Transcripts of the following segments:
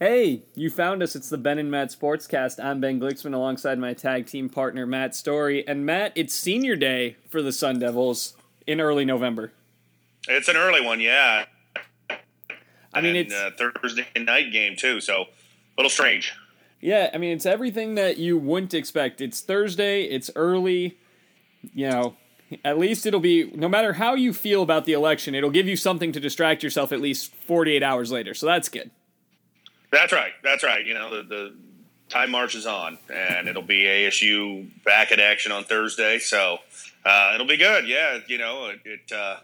Hey, you found us. It's the Ben and Matt Sportscast. I'm Ben Glicksman alongside my tag team partner Matt Story. And Matt, it's senior day for the Sun Devils in early November. It's an early one, yeah. I mean, And, it's uh, Thursday night game too, so a little strange. yeah. I mean, it's everything that you wouldn't expect. It's Thursday. It's early. You know, at least it'll be. No matter how you feel about the election, it'll give you something to distract yourself at least 48 hours later. So that's good. That's right. That's right. You know, the, the time marches on, and it'll be ASU back in action on Thursday, so uh, it'll be good. Yeah, you know, it. it uh,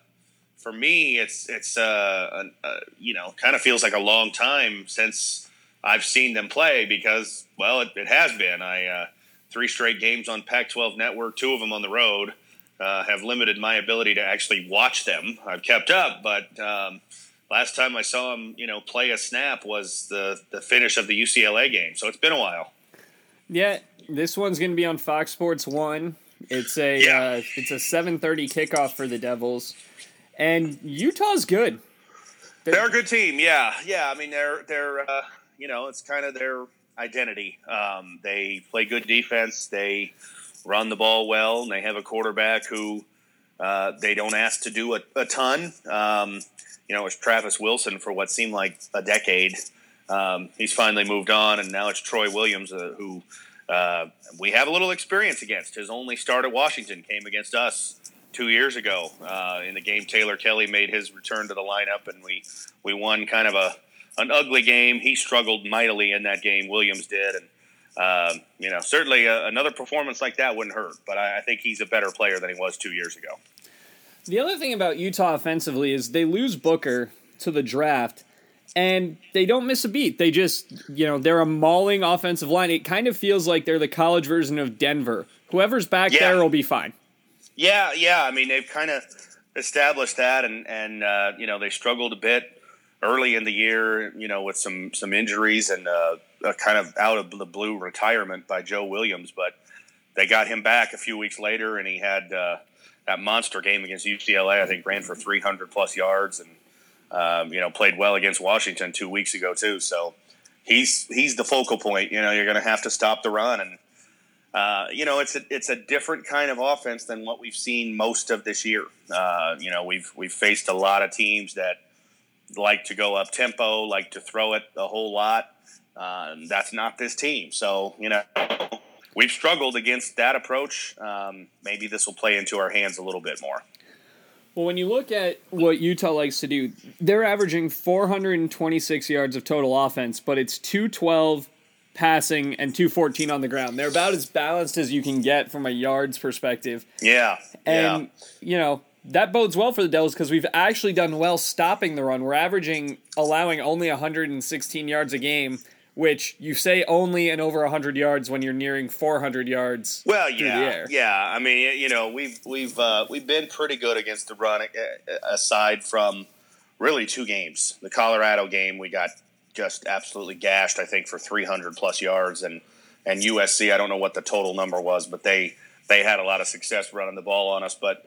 for me, it's it's uh, uh, you know kind of feels like a long time since I've seen them play because well, it, it has been. I uh, three straight games on Pac-12 Network, two of them on the road. Uh, have limited my ability to actually watch them. I've kept up, but um, last time I saw him, you know, play a snap was the the finish of the UCLA game. So it's been a while. Yeah, this one's going to be on Fox Sports One. It's a Yeah. uh, it's a seven thirty kickoff for the Devils, and Utah's good. They're a good team. Yeah, yeah. I mean, they're they're uh, you know, it's kind of their identity. Um, they play good defense. They run the ball well, and they have a quarterback who uh, they don't ask to do a, a ton. Um, you know, it's Travis Wilson for what seemed like a decade. Um, he's finally moved on, and now it's Troy Williams, uh, who uh, we have a little experience against. His only start at Washington came against us two years ago uh, in the game. Taylor Kelly made his return to the lineup, and we we won kind of a an ugly game. He struggled mightily in that game. Williams did, and um, you know certainly uh another performance like that wouldn't hurt. But I, I think he's a better player than he was two years ago. The other thing about Utah offensively is they lose Booker to the draft, and they don't miss a beat. They just you know they're a mauling offensive line. It kind of feels like they're the college version of Denver. Whoever's back Yeah. there will be fine. Yeah, yeah. I mean, they've kind of established that, and and uh, you know they struggled a bit early in the year, you know, with some some injuries and uh, a kind of out of the blue retirement by Joe Williams, but they got him back a few weeks later, and he had uh, that monster game against UCLA. I think ran for 300 plus yards, and um, you know played well against Washington two weeks ago too. So he's he's the focal point. You know, you're going to have to stop the run and. Uh, you know, it's a it's a different kind of offense than what we've seen most of this year. Uh, you know, we've we've faced a lot of teams that like to go up tempo, like to throw it a whole lot. Uh, that's not this team. So you know, we've struggled against that approach. Um, maybe this will play into our hands a little bit more. Well, when you look at what Utah likes to do, they're averaging 426 yards of total offense, but it's 212 passing and 214 on the ground. They're about as balanced as you can get from a yards perspective. Yeah, And, yeah. you know, that bodes well for the Devils because we've actually done well stopping the run. We're averaging, allowing only 116 yards a game, which you say only and over 100 yards when you're nearing 400 yards Well, yeah, the air. yeah. I mean, you know, we've we've uh, we've been pretty good against the run, uh, aside from really two games. The Colorado game, we got just absolutely gashed. I think for 300 plus yards, and and USC, I don't know what the total number was, but they they had a lot of success running the ball on us. But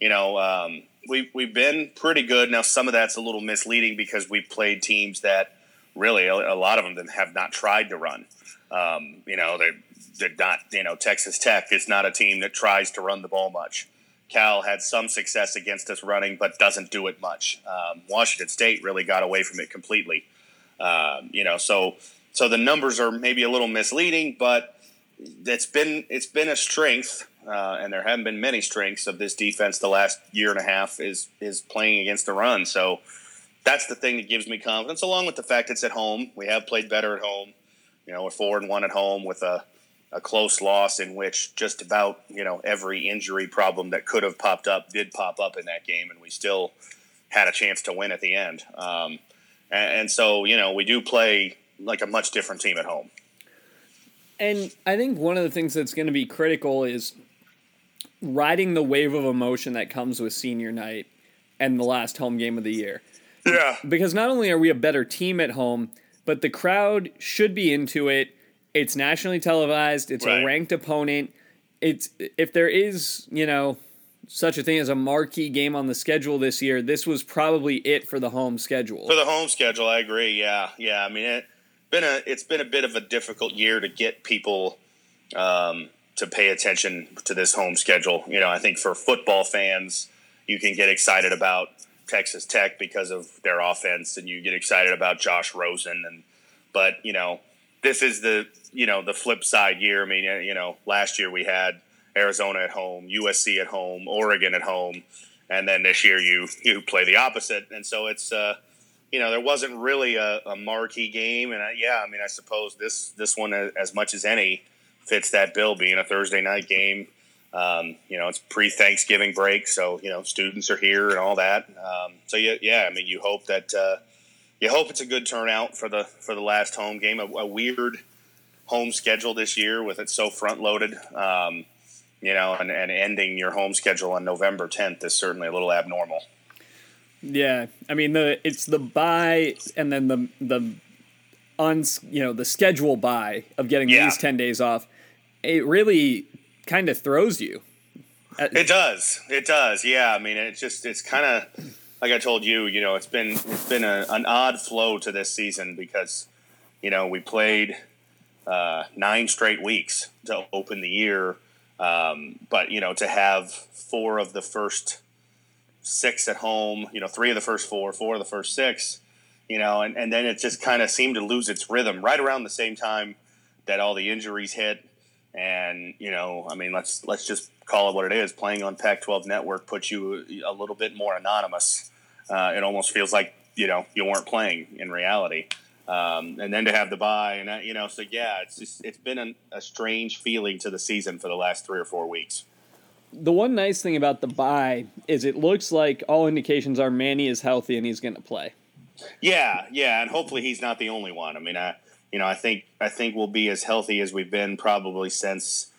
you know, um, we we've been pretty good. Now, some of that's a little misleading because we played teams that really a, a lot of them have not tried to run. Um, you know, they're they're not. You know, Texas Tech is not a team that tries to run the ball much. Cal had some success against us running, but doesn't do it much. Um, Washington State really got away from it completely. Um, you know, so so the numbers are maybe a little misleading, but it's been it's been a strength, uh, and there haven't been many strengths of this defense the last year and a half is is playing against the run. So that's the thing that gives me confidence, along with the fact it's at home. We have played better at home. You know, we're four and one at home with a a close loss in which just about you know every injury problem that could have popped up did pop up in that game, and we still had a chance to win at the end. Um, and, and so you know we do play like a much different team at home. And I think one of the things that's going to be critical is riding the wave of emotion that comes with senior night and the last home game of the year. Yeah, Because not only are we a better team at home, but the crowd should be into it. It's nationally televised, it's a ranked opponent. It's if there is, you know, such a thing as a marquee game on the schedule this year, this was probably it for the home schedule. for the home schedule, I agree. Yeah, yeah. I mean, it, been a it's been a bit of a difficult year to get people um, to pay attention to this home schedule. You know, I think for football fans, you can get excited about Texas Tech because of their offense, and you get excited about Josh Rosen. And but you know, this is the you know the flip side year. I mean, you know, last year we had Arizona at home, USC at home, Oregon at home, and then this year you you play the opposite. And so it's uh, you know there wasn't really a, a marquee game. And I, yeah, I mean, I suppose this this one as much as any fits that bill being a Thursday night game. Um, you know, it's pre Thanksgiving break, so you know students are here and all that. Um, so yeah, yeah, I mean, you hope that uh, you hope it's a good turnout for the for the last home game. A, a weird home schedule this year with it so front loaded. Um, you know, and, and ending your home schedule on November 10th is certainly a little abnormal. Yeah, I mean the it's the bye and then the the uns you know the schedule buy of getting yeah. these ten days off. It really kind of throws you. It does. It does. Yeah. I mean, it's just it's kind of like I told you. You know, it's been it's been a, an odd flow to this season because you know we played uh, nine straight weeks to open the year, um, but you know to have four of the first six at home, you know, three of the first four, four of the first six, you know, and, and then it just kind of seemed to lose its rhythm right around the same time that all the injuries hit and you know, I mean, let's let's just call it what it is. Playing on Pac-12 Network puts you a little bit more anonymous. Uh, it almost feels like you know you weren't playing in reality. Um, and then to have the bye, and uh, you know, so yeah, it's just, it's been a, a strange feeling to the season for the last three or four weeks. The one nice thing about the bye is it looks like all indications are Manny is healthy and he's going to play. Yeah, yeah, and hopefully he's not the only one. I mean, I, you know, I think I think we'll be as healthy as we've been probably since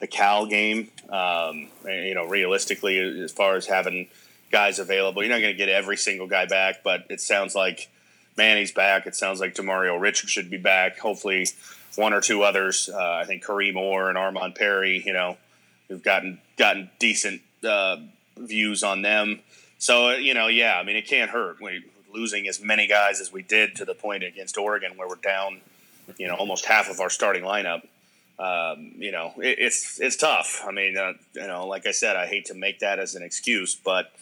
the Cal game. Um, you know, realistically, as far as having guys available, you're not going to get every single guy back, but it sounds like Manny's back. It sounds like Demario Richard should be back. Hopefully, one or two others. Uh, I think Kareem Orr and Armand Perry. You know, we've gotten gotten decent uh, views on them. So you know, yeah, I mean, it can't hurt. We, losing as many guys as we did to the point against Oregon, where we're down you know almost half of our starting lineup. Um, you know, it, it's it's tough. I mean, uh, you know, like I said, I hate to make that as an excuse, but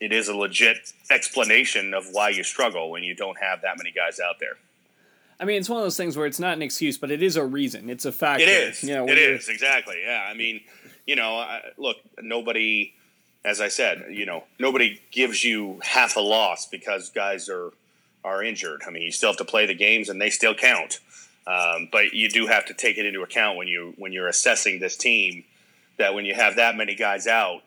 it is a legit explanation of why you struggle when you don't have that many guys out there. I mean, it's one of those things where it's not an excuse, but it is a reason. It's a fact. It is. You know, it is exactly. Yeah. I mean, you know, I, look, nobody, as I said, you know, nobody gives you half a loss because guys are are injured. I mean, you still have to play the games, and they still count. Um, but you do have to take it into account when you when you're assessing this team that when you have that many guys out,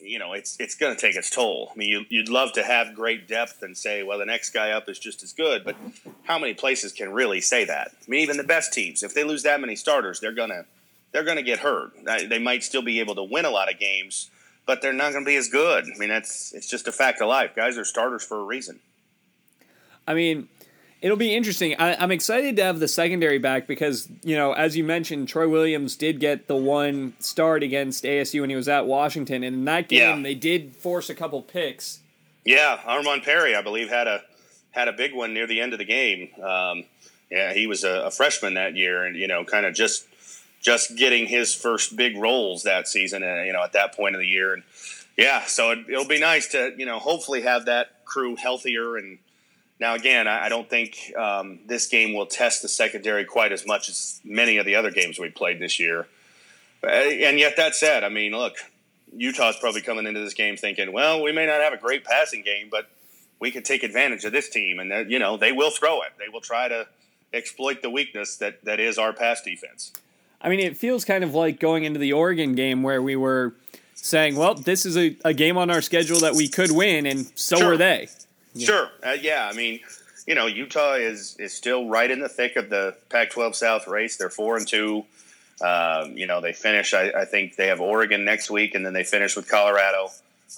you know it's it's going to take its toll. I mean, you, you'd love to have great depth and say, well, the next guy up is just as good, but how many places can really say that? I mean, even the best teams, if they lose that many starters, they're gonna they're gonna get hurt. They might still be able to win a lot of games, but they're not going to be as good. I mean, that's it's just a fact of life. Guys are starters for a reason. I mean, It'll be interesting. I, am excited to have the secondary back because, you know, as you mentioned, Troy Williams did get the one start against ASU when he was at Washington, and in that game yeah. they did force a couple picks. Yeah, Armand Perry, I believe, had a had a big one near the end of the game. Um, yeah, he was a, a, freshman that year, and you know, kind of just just getting his first big roles that season. And uh, you know, at that point of the year, and yeah, so it, it'll be nice to you know hopefully have that crew healthier and now, again, I don't think um, this game will test the secondary quite as much as many of the other games we played this year. Uh, and yet, that said, I mean, look, Utah's probably coming into this game thinking, well, we may not have a great passing game, but we can take advantage of this team, and you know they will throw it. They will try to exploit the weakness that that is our pass defense. I mean, it feels kind of like going into the Oregon game where we were saying, well, this is a, a game on our schedule that we could win, and so sure. were they. Yeah. Sure. Uh, yeah. I mean, you know, Utah is is still right in the thick of the Pac-12 South race. They're four and two. Um, you know, they finish. I, I, think they have Oregon next week, and then they finish with Colorado,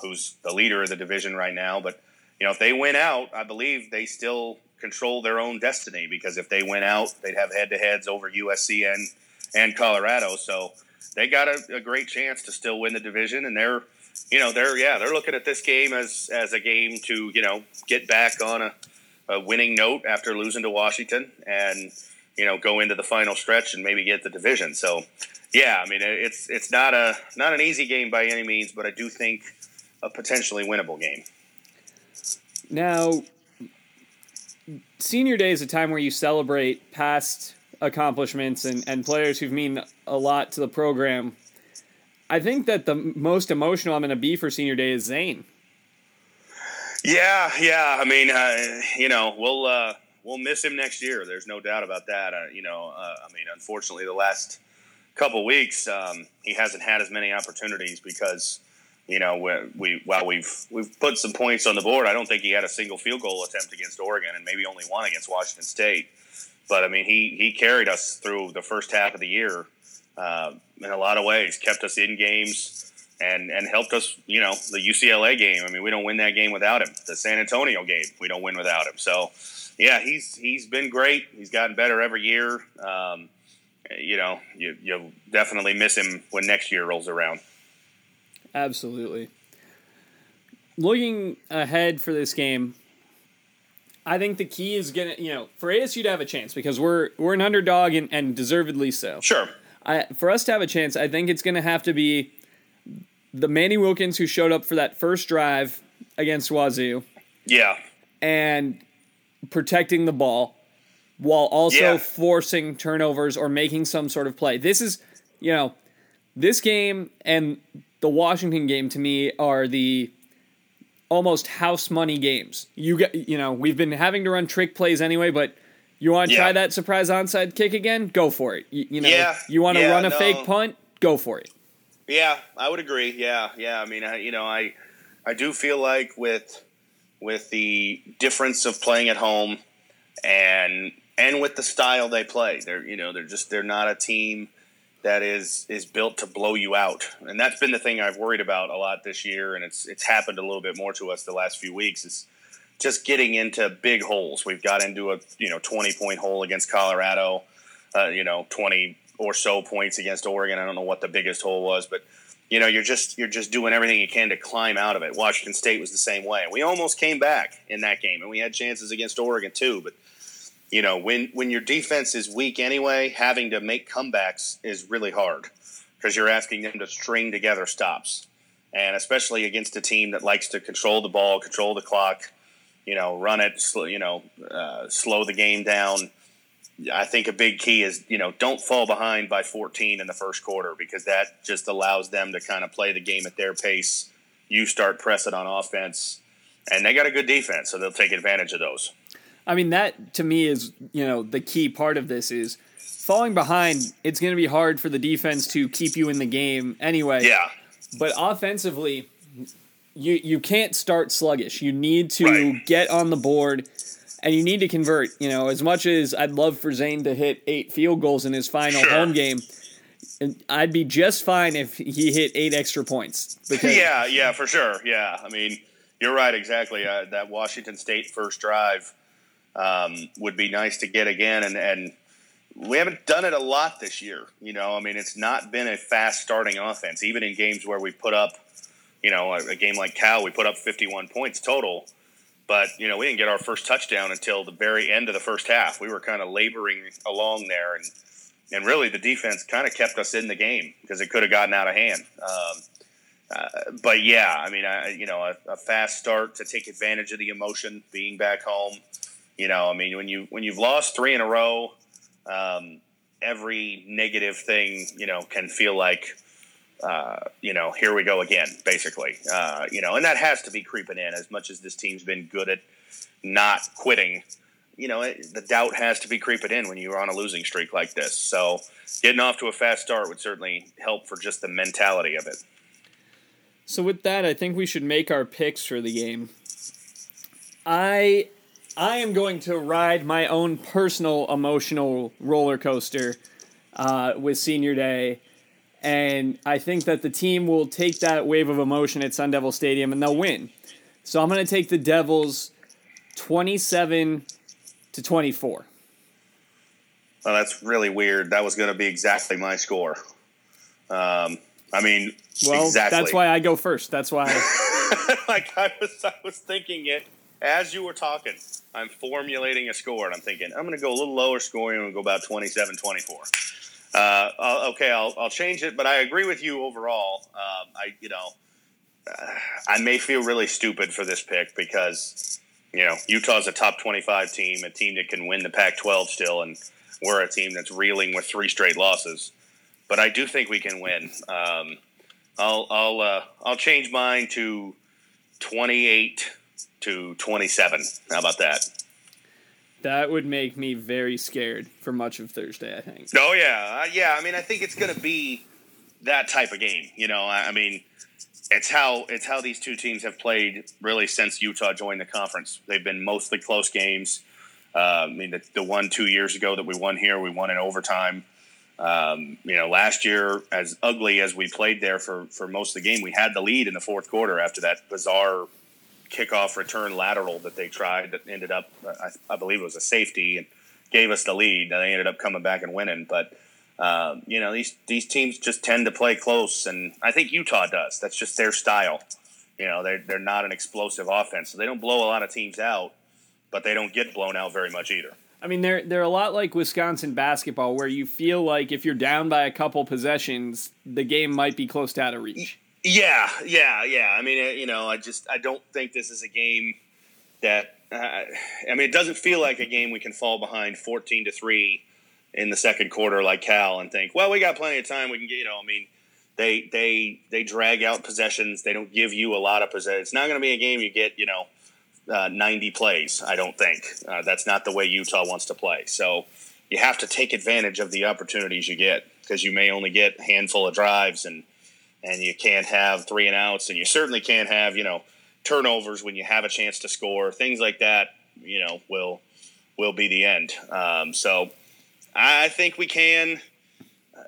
who's the leader of the division right now. But you know, if they win out, I believe they still control their own destiny because if they win out, they'd have head-to-heads over USC and and Colorado. So they got a, a great chance to still win the division, and they're you know they're yeah they're looking at this game as as a game to you know get back on a a winning note after losing to Washington, and you know go into the final stretch and maybe get the division. So, yeah, I mean it's it's not a not an easy game by any means, but I do think a potentially winnable game. Now, senior day is a time where you celebrate past accomplishments and, and players who've mean a lot to the program. I think that the most emotional I'm going to be for senior day is Zane. Yeah, yeah. I mean, uh, you know, we'll uh, we'll miss him next year. There's no doubt about that. Uh, you know, uh, I mean, unfortunately, the last couple weeks um, he hasn't had as many opportunities because you know we, we while we've we've put some points on the board, I don't think he had a single field goal attempt against Oregon and maybe only one against Washington State. But I mean, he he carried us through the first half of the year uh, in a lot of ways, kept us in games and and helped us. You know, the UCLA game. I mean, we don't win that game without him. The San Antonio game, we don't win without him. So, yeah, he's he's been great. He's gotten better every year. Um, you know, you you'll definitely miss him when next year rolls around. Absolutely. Looking ahead for this game, I think the key is gonna, you know, for ASU to have a chance because we're we're an underdog and, and deservedly so. Sure. I, for us to have a chance, I think it's gonna have to be the Manny Wilkins who showed up for that first drive against Wazoo. Yeah. And protecting the ball while also yeah. forcing turnovers or making some sort of play. This is, you know, this game and the Washington game to me are the almost house money games. You get, you know, we've been having to run trick plays anyway, but you want to yeah. try that surprise onside kick again? Go for it. You, you know, yeah. you want to yeah, run a no. fake punt? Go for it. Yeah, I would agree. Yeah, yeah. I mean, I, you know, I I do feel like with with the difference of playing at home and and with the style they play, they're you know they're just they're not a team that is is built to blow you out, and that's been the thing I've worried about a lot this year, and it's it's happened a little bit more to us the last few weeks. Is just getting into big holes. We've got into a you know twenty point hole against Colorado, uh, you know twenty or so points against Oregon. I don't know what the biggest hole was, but you know you're just you're just doing everything you can to climb out of it. Washington State was the same way. We almost came back in that game, and we had chances against Oregon too. But you know when when your defense is weak anyway, having to make comebacks is really hard because you're asking them to string together stops, and especially against a team that likes to control the ball, control the clock. You know, run it. You know, uh, slow the game down I think a big key is you know don't fall behind by 14 in the first quarter because that just allows them to kind of play the game at their pace. You start pressing on offense, and they got a good defense, so they'll take advantage of those. I mean that to me is you know the key part of this is falling behind. It's going to be hard for the defense to keep you in the game anyway. Yeah, but offensively, you you can't start sluggish. You need to right. get on the board and you need to convert. You know, as much as I'd love for Zane to hit eight field goals in his final sure. home game, I'd be just fine if he hit eight extra points. Because yeah, yeah, for sure. Yeah, I mean, you're right. Exactly. Uh, that Washington State first drive um, would be nice to get again, and and we haven't done it a lot this year. You know, I mean, it's not been a fast starting offense, even in games where we put up. You know, a, a game like Cal, we put up 51 points total but you know, we didn't get our first touchdown until the very end of the first half. We were kind of laboring along there, and and really the defense kind of kept us in the game because it could have gotten out of hand. Um, uh, but yeah, I mean, I, you know, a, a, fast start to take advantage of the emotion being back home. You know, I mean, when you when you've lost three in a row, um, every negative thing you know can feel like uh, you know, here we go again, basically. Uh, you know, and that has to be creeping in as much as this team's been good at not quitting. You know, it, the doubt has to be creeping in when you're on a losing streak like this. So getting off to a fast start would certainly help for just the mentality of it. So with that, I think we should make our picks for the game. I I am going to ride my own personal emotional roller coaster uh, with senior day and I think that the team will take that wave of emotion at Sun Devil Stadium and they'll win. So I'm going to take the Devils 27 to 24. Well, that's really weird. That was going to be exactly my score. Um, I mean, well, exactly. that's why I go first. That's why. like I was, I was thinking it as you were talking, I'm formulating a score, and I'm thinking I'm going to go a little lower scoring and go about 27 24. Uh, I'll, okay, I'll, I'll change it, but I agree with you overall. Um, I, you know, uh, I may feel really stupid for this pick because, you know, Utah's a top 25 team, a team that can win the Pac 12 still, and we're a team that's reeling with three straight losses. But I do think we can win. Um, I'll, I'll, uh, I'll change mine to 28 to 27. How about that? That would make me very scared for much of Thursday, I think. Oh, yeah. Uh, yeah, I mean, I think it's going to be that type of game. You know, I, I mean, it's how it's how these two teams have played really since Utah joined the conference. They've been mostly close games. Uh, I mean, the, the, one two years ago that we won here, we won in overtime. Um, you know, last year, as ugly as we played there for for most of the game, we had the lead in the fourth quarter after that bizarre kickoff return lateral that they tried that ended up, I, I believe it was a safety and gave us the lead. And they ended up coming back and winning. But um, you know, these these teams just tend to play close, and I think Utah does. That's just their style. You know, they're they're not an explosive offense, so they don't blow a lot of teams out, but they don't get blown out very much either. I mean, they're they're a lot like Wisconsin basketball, where you feel like if you're down by a couple possessions, the game might be close to out of reach. Yeah, yeah, yeah. I mean, uh, you know, I just I don't think this is a game that. Uh, I mean, it doesn't feel like a game we can fall behind fourteen to three in the second quarter like Cal and think, well, we got plenty of time. We can get, you know, I mean, they they they drag out possessions. They don't give you a lot of possessions. It's not going to be a game you get, you know, uh, 90 plays. I don't think uh, that's not the way Utah wants to play. So you have to take advantage of the opportunities you get because you may only get a handful of drives and and you can't have three and outs, and you certainly can't have you know turnovers when you have a chance to score. Things like that, you know, will will be the end. Um, so I think we can,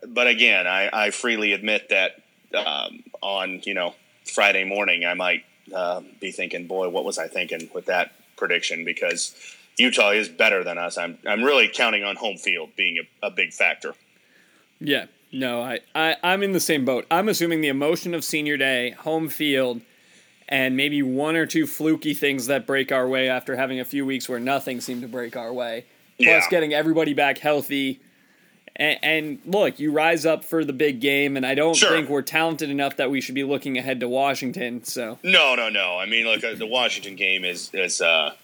but again, I, I freely admit that um, on you know Friday morning I might uh, be thinking, boy, what was I thinking with that prediction? Because Utah is better than us. I'm I'm really counting on home field being a, a big factor. Yeah, no, I, I I'm in the same boat. I'm assuming the emotion of senior day, home field, and maybe one or two fluky things that break our way after having a few weeks where nothing seemed to break our way. Plus, getting everybody back healthy. And, and, look, you rise up for the big game, and I don't sure. think we're talented enough that we should be looking ahead to Washington. So no, no, no. I mean, look, uh, the Washington game is is uh,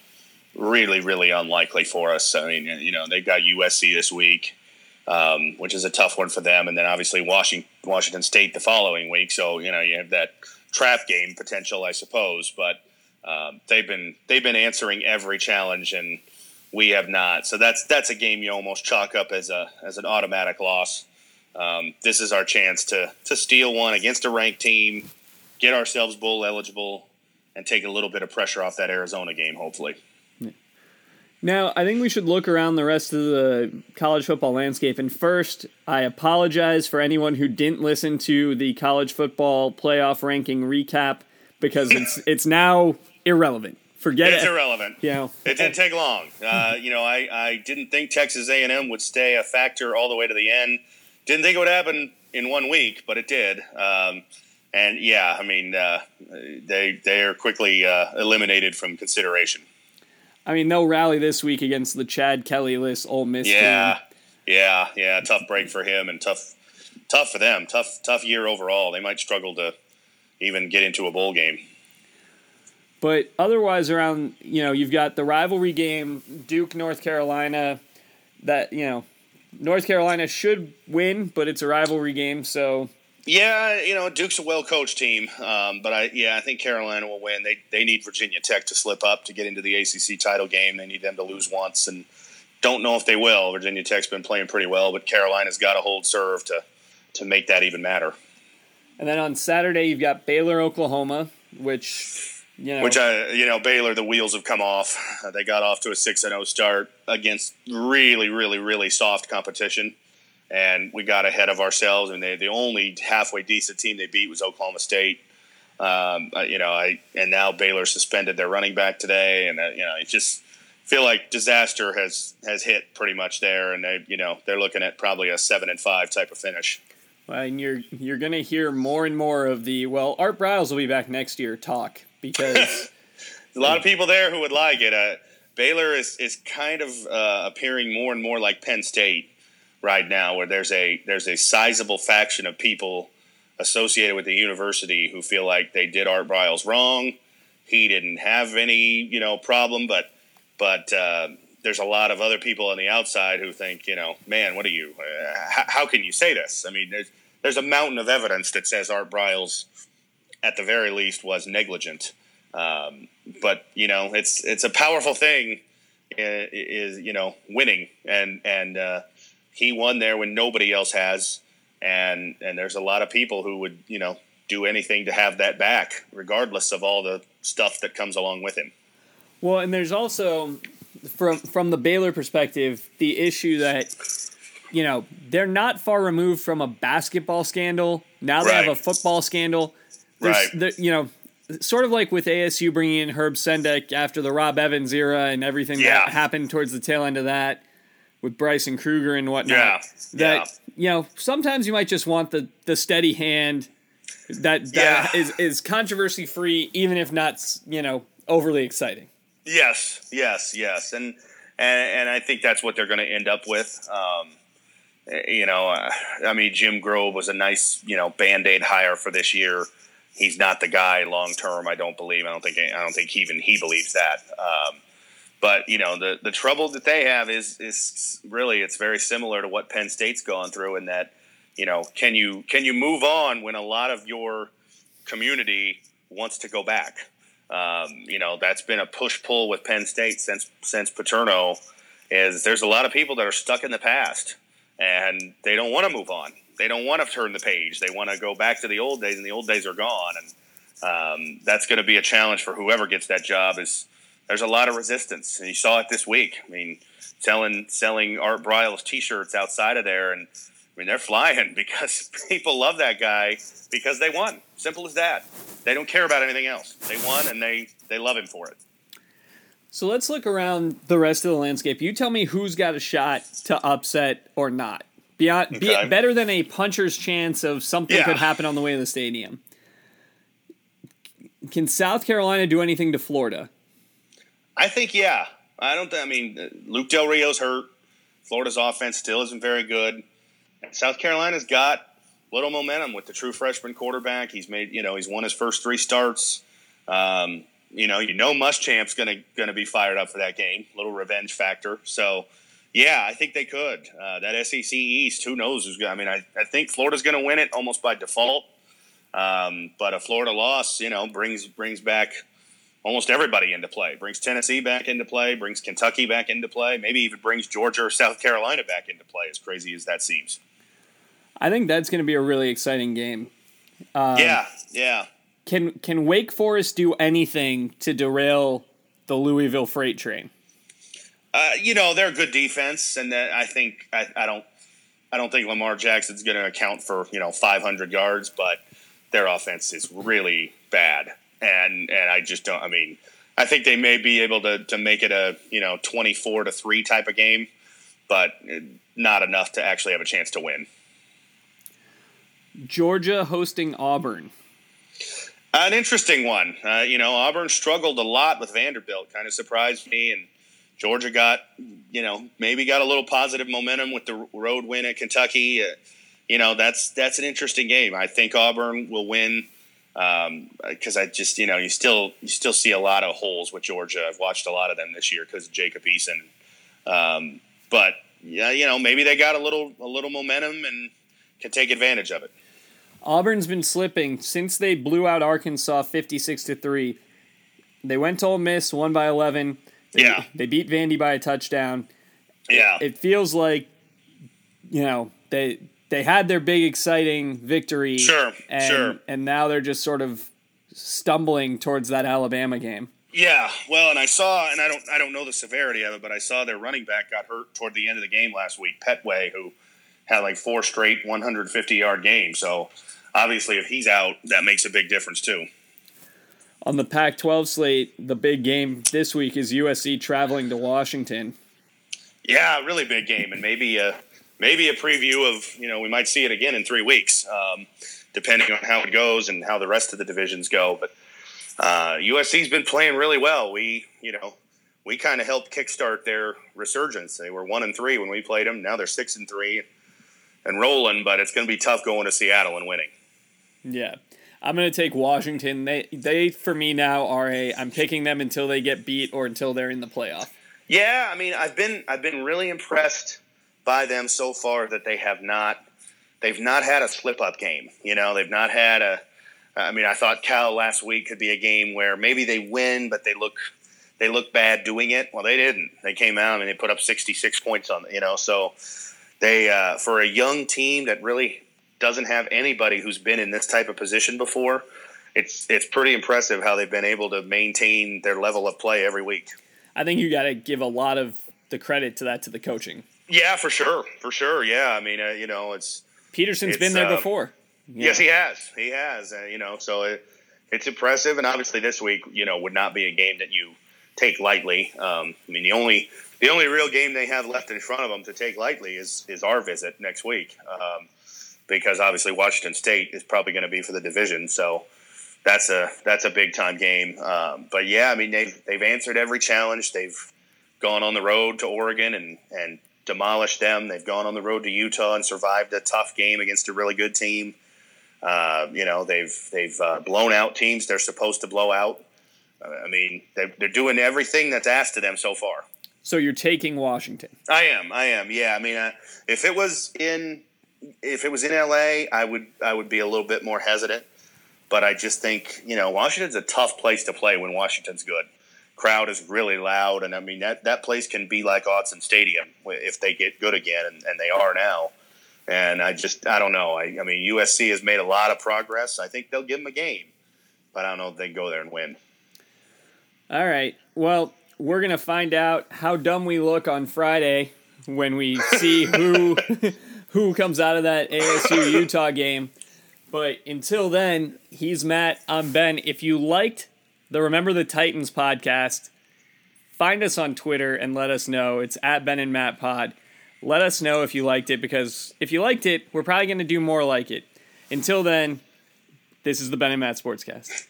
really, really unlikely for us. I mean, you know, they got USC this week um, which is a tough one for them. And then obviously Washington, Washington State the following week. So you know you have that trap game potential, I suppose. But um, they've been they've been answering every challenge, and we have not. So that's that's a game you almost chalk up as a as an automatic loss. Um, this is our chance to to steal one against a ranked team, get ourselves bowl eligible, and take a little bit of pressure off that Arizona game. Hopefully. Now, I think we should look around the rest of the college football landscape. And first, I apologize for anyone who didn't listen to the college football playoff ranking recap because it's it's now irrelevant. Forget it's it. It's irrelevant. You know, it didn't take long. Uh, you know, I, I didn't think Texas A&M would stay a factor all the way to the end. Didn't think it would happen in one week, but it did. Um, and yeah, I mean, uh, they they are quickly uh, eliminated from consideration. I mean, they'll rally this week against the Chad Kelly list Ole Miss yeah, team. Yeah, yeah, tough break for him and tough, tough for them. Tough, tough year overall. They might struggle to even get into a bowl game. But otherwise, around you know, you've got the rivalry game, Duke North Carolina. That you know, North Carolina should win, but it's a rivalry game, so yeah, you know Duke's a well coached team, um, but I yeah I think Carolina will win. They they need Virginia Tech to slip up to get into the ACC title game. They need them to lose once, and don't know if they will. Virginia Tech's been playing pretty well, but Carolina's got to hold serve to to make that even matter. And then on Saturday you've got Baylor Oklahoma, which you know, which I you know Baylor the wheels have come off. They got off to a six and zero oh start against really really really soft competition and we got ahead of ourselves. And they, the only halfway decent team they beat was Oklahoma State. Um, you know, I and now Baylor suspended their running back today, and uh, you know, it just feel like disaster has has hit pretty much there, and they you know they're looking at probably a seven and five type of finish. Well, and you're you're going to hear more and more of the well, Art Briles will be back next year talk because a lot of people there who would like it. Uh, Baylor is is kind of uh, appearing more and more like Penn State right now, where there's a there's a sizable faction of people associated with the university who feel like they did Art Briles wrong. He didn't have any you know problem, but but uh, there's a lot of other people on the outside who think you know, man, what are you? Uh, how, how can you say this? I mean, there's there's a mountain of evidence that says Art Briles, at the very least, was negligent. Um, but you know, it's it's a powerful thing. Is you know winning and and uh, he won there when nobody else has, and and there's a lot of people who would you know do anything to have that back, regardless of all the stuff that comes along with him. Well, and there's also from from the Baylor perspective the issue that you know they're not far removed from a basketball scandal. Now they right. have a football scandal. There's, right. you know, sort of like with ASU bringing in Herb Sendek after the Rob Evans era and everything yeah. that happened towards the tail end of that with Bryson Kruger and whatnot. Yeah. That yeah. you know, sometimes you might just want the the steady hand that that yeah. is is controversy free, even if not you know overly exciting. Yes, yes, yes, and and, and I think that's what they're going to end up with. Um, you know, uh, I mean, Jim Grobe was a nice you know band aid hire for this year. He's not the guy long term. I don't believe. I don't think. I don't think even he believes that. Um, but you know the the trouble that they have is is really it's very similar to what Penn State's gone through in that you know can you can you move on when a lot of your community wants to go back. Um, you know that's been a push pull with Penn State since since Paterno. Is there's a lot of people that are stuck in the past and they don't want to move on. They don't want to turn the page. They want to go back to the old days, and the old days are gone. And um, that's going to be a challenge for whoever gets that job. Is there's a lot of resistance, and you saw it this week. I mean, selling selling Art Briles T-shirts outside of there, and I mean they're flying because people love that guy because they won. Simple as that. They don't care about anything else. They won, and they they love him for it. So let's look around the rest of the landscape. You tell me who's got a shot to upset or not. Beyond, okay. be, better than a puncher's chance of something yeah. could happen on the way to the stadium. Can South Carolina do anything to Florida? I think yeah. I don't. I mean, Luke Del Rio's hurt. Florida's offense still isn't very good. South Carolina's got little momentum with the true freshman quarterback. He's made, you know, he's won his first three starts. Um, you know, you know, Muschamp's gonna gonna be fired up for that game. Little revenge factor. So, yeah, I think they could. Uh, that SEC East, who knows who's gonna? I mean, I, I think Florida's to win it almost by default. Um, but a Florida loss, you know, brings brings back almost everybody into play. Brings Tennessee back into play, brings Kentucky back into play, maybe even brings Georgia or South Carolina back into play, as crazy as that seems. I think that's going to be a really exciting game. Um, yeah, yeah. Can can Wake Forest do anything to derail the Louisville freight train? Uh, you know they're a good defense, and I think I, I don't I don't think Lamar Jackson's going to account for you know 500 yards, but their offense is really bad and and I just don't. I mean, I think they may be able to to make it a you know twenty four to three type of game, but not enough to actually have a chance to win. Georgia hosting Auburn. An interesting one. Uh, you know, Auburn struggled a lot with Vanderbilt. Kind of surprised me, and Georgia got you know maybe got a little positive momentum with the road win at Kentucky. Uh, you know, that's that's an interesting game. I think Auburn will win because um, I just you know you still you still see a lot of holes with Georgia. I've watched a lot of them this year because of Jacob Eason, um, but yeah, you know maybe they got a little a little momentum and can take advantage of it. Auburn's been slipping since they blew out Arkansas fifty six to three. They went to Ole Miss, won by eleven. They, yeah, they beat Vandy by a touchdown. Yeah, it, it feels like you know they they had their big exciting victory. Sure, and, sure. And now they're just sort of stumbling towards that Alabama game. Yeah, well, and I saw, and I don't, I don't know the severity of it, but I saw their running back got hurt toward the end of the game last week, Pettway, who had like four straight 150 yard games. So obviously, if he's out, that makes a big difference too. On the Pac-12 slate, the big game this week is USC traveling to Washington. Yeah, really big game, and maybe a maybe a preview of you know we might see it again in three weeks, um, depending on how it goes and how the rest of the divisions go. But uh, USC's been playing really well. We, you know, we kind of helped kickstart their resurgence. They were one and three when we played them. Now they're six and three and rolling. But it's going to be tough going to Seattle and winning. Yeah. I'm going to take Washington. They they for me now are a I'm picking them until they get beat or until they're in the playoff. Yeah, I mean, I've been I've been really impressed by them so far that they have not they've not had a slip up game. You know, they've not had a I mean, I thought Cal last week could be a game where maybe they win, but they look they look bad doing it. Well, they didn't. They came out and they put up 66 points on, you know, so they uh, for a young team that really doesn't have anybody who's been in this type of position before, it's it's pretty impressive how they've been able to maintain their level of play every week. I think you got to give a lot of the credit to that to the coaching. Yeah, for sure, for sure. Yeah, I mean, uh, you know, it's Petersen's it's, been there uh, before. Yeah. Yes, he has. He has. Uh, you know, so it, it's impressive, and obviously this week, you know, would not be a game that you take lightly. Um, I mean, the only the only real game they have left in front of them to take lightly is is our visit next week. Um, because obviously Washington State is probably going to be for the division. So that's a that's a big time game. Um, but yeah, I mean they've they've answered every challenge. They've gone on the road to Oregon and and demolished them. They've gone on the road to Utah and survived a tough game against a really good team. Uh, you know they've they've uh, blown out teams they're supposed to blow out. I mean they're, they're doing everything that's asked of them so far. So you're taking Washington. I am. I am. Yeah. I mean, uh, if it was in if it was in LA, I would I would be a little bit more hesitant. But I just think you know Washington's a tough place to play when Washington's good. Crowd is really loud, and I mean that that place can be like Autzen Stadium if they get good again, and, and they are now. And I just I don't know. I, I mean USC has made a lot of progress. I think they'll give them a game, but I don't know if they go there and win. All right. Well, we're gonna find out how dumb we look on Friday when we see who who comes out of that ASU Utah game. But until then, he's Matt. I'm Ben. If you liked the Remember the Titans podcast, find us on Twitter and let us know. It's at Ben and Matt Pod. Let us know if you liked it because if you liked it, we're probably going to do more like it. Until then, this is the Ben and Matt Sportscast.